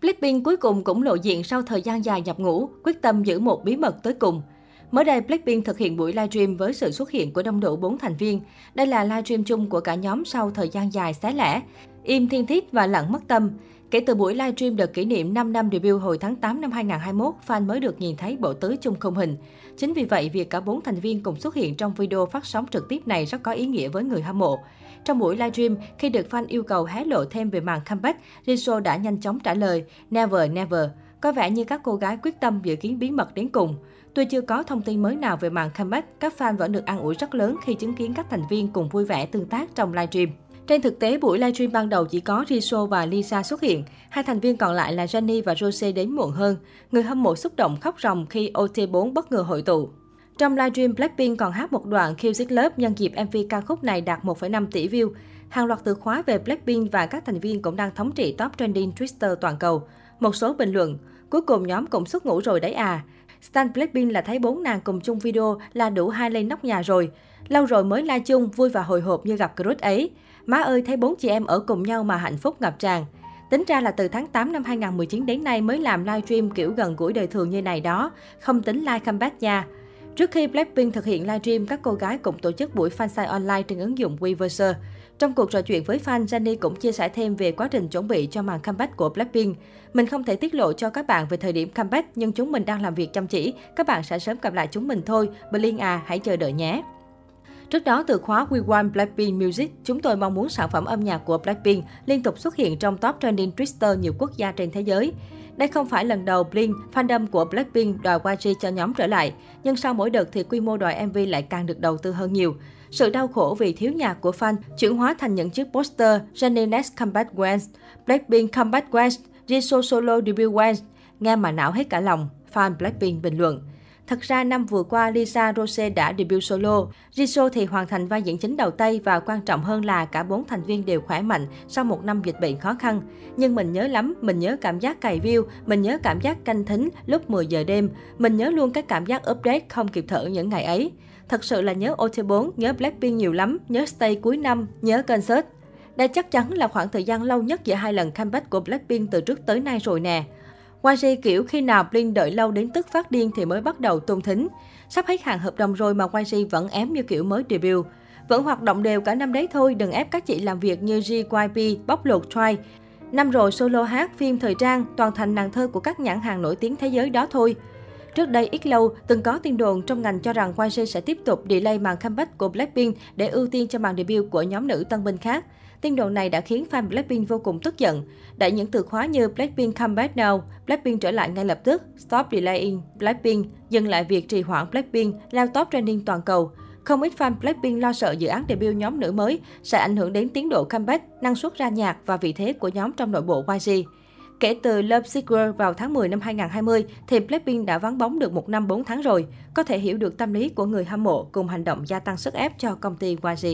Blackpink cuối cùng cũng lộ diện sau thời gian dài nhập ngũ, quyết tâm giữ một bí mật tới cùng. Mới đây, Blackpink thực hiện buổi livestream với sự xuất hiện của đông đủ 4 thành viên. Đây là livestream chung của cả nhóm sau thời gian dài xé lẻ, im thiên thiết và lặng mất tâm. Kể từ buổi livestream đợt kỷ niệm 5 năm debut hồi tháng 8 năm 2021, fan mới được nhìn thấy bộ tứ chung không hình. Chính vì vậy, việc cả bốn thành viên cùng xuất hiện trong video phát sóng trực tiếp này rất có ý nghĩa với người hâm mộ. Trong buổi livestream, khi được fan yêu cầu hé lộ thêm về màn comeback, Jisoo đã nhanh chóng trả lời Never, never. Có vẻ như các cô gái quyết tâm dự kiến bí mật đến cùng. Tuy chưa có thông tin mới nào về màn comeback, các fan vẫn được an ủi rất lớn khi chứng kiến các thành viên cùng vui vẻ tương tác trong livestream. Trên thực tế, buổi livestream ban đầu chỉ có Jisoo và Lisa xuất hiện. Hai thành viên còn lại là Jennie và Rose đến muộn hơn. Người hâm mộ xúc động khóc ròng khi OT4 bất ngờ hội tụ. Trong livestream, Blackpink còn hát một đoạn Kill This Love nhân dịp MV ca khúc này đạt 1,5 tỷ view. Hàng loạt từ khóa về Blackpink và các thành viên cũng đang thống trị top trending Twitter toàn cầu. Một số bình luận, cuối cùng nhóm cũng xuất ngủ rồi đấy à. Stan Blackpink là thấy bốn nàng cùng chung video là đủ hai lên nóc nhà rồi. Lâu rồi mới la chung, vui và hồi hộp như gặp crush ấy. Má ơi, thấy bốn chị em ở cùng nhau mà hạnh phúc ngập tràn. Tính ra là từ tháng 8 năm 2019 đến nay mới làm livestream kiểu gần gũi đời thường như này đó, không tính live comeback nha. Trước khi Blackpink thực hiện livestream, các cô gái cũng tổ chức buổi fan sign online trên ứng dụng Weverse. Trong cuộc trò chuyện với fan, Jennie cũng chia sẻ thêm về quá trình chuẩn bị cho màn comeback của Blackpink. Mình không thể tiết lộ cho các bạn về thời điểm comeback, nhưng chúng mình đang làm việc chăm chỉ. Các bạn sẽ sớm gặp lại chúng mình thôi. Blink à, hãy chờ đợi nhé. Trước đó, từ khóa We Want Blackpink Music, chúng tôi mong muốn sản phẩm âm nhạc của Blackpink liên tục xuất hiện trong top trending Twitter nhiều quốc gia trên thế giới. Đây không phải lần đầu Blink, fandom của Blackpink đòi YG cho nhóm trở lại, nhưng sau mỗi đợt thì quy mô đòi MV lại càng được đầu tư hơn nhiều. Sự đau khổ vì thiếu nhạc của fan chuyển hóa thành những chiếc poster Jennie Next Comeback When, Blackpink Comeback When, Jisoo Solo Debut When. Nghe mà não hết cả lòng, fan Blackpink bình luận. Thật ra năm vừa qua, Lisa Rose đã debut solo. Jisoo thì hoàn thành vai diễn chính đầu tay và quan trọng hơn là cả bốn thành viên đều khỏe mạnh sau một năm dịch bệnh khó khăn. Nhưng mình nhớ lắm, mình nhớ cảm giác cày view, mình nhớ cảm giác canh thính lúc 10 giờ đêm, mình nhớ luôn cái cảm giác update không kịp thở những ngày ấy. Thật sự là nhớ OT4, nhớ Blackpink nhiều lắm, nhớ Stay cuối năm, nhớ concert. Đây chắc chắn là khoảng thời gian lâu nhất giữa hai lần comeback của Blackpink từ trước tới nay rồi nè. YG kiểu khi nào Blink đợi lâu đến tức phát điên thì mới bắt đầu tung thính. Sắp hết hàng hợp đồng rồi mà YG vẫn ém như kiểu mới debut. Vẫn hoạt động đều cả năm đấy thôi, đừng ép các chị làm việc như GYP, bóc lột Try. Năm rồi solo hát, phim thời trang, toàn thành nàng thơ của các nhãn hàng nổi tiếng thế giới đó thôi. Trước đây ít lâu, từng có tin đồn trong ngành cho rằng YG sẽ tiếp tục delay màn comeback của Blackpink để ưu tiên cho màn debut của nhóm nữ tân binh khác. Tin đồn này đã khiến fan Blackpink vô cùng tức giận. Đã những từ khóa như Blackpink comeback now, Blackpink trở lại ngay lập tức, stop delaying Blackpink, dừng lại việc trì hoãn Blackpink, lao top trending toàn cầu. Không ít fan Blackpink lo sợ dự án debut nhóm nữ mới sẽ ảnh hưởng đến tiến độ comeback, năng suất ra nhạc và vị thế của nhóm trong nội bộ YG. Kể từ Love Seeker vào tháng 10 năm 2020, thì Blackpink đã vắng bóng được một năm 4 tháng rồi. Có thể hiểu được tâm lý của người hâm mộ cùng hành động gia tăng sức ép cho công ty YG.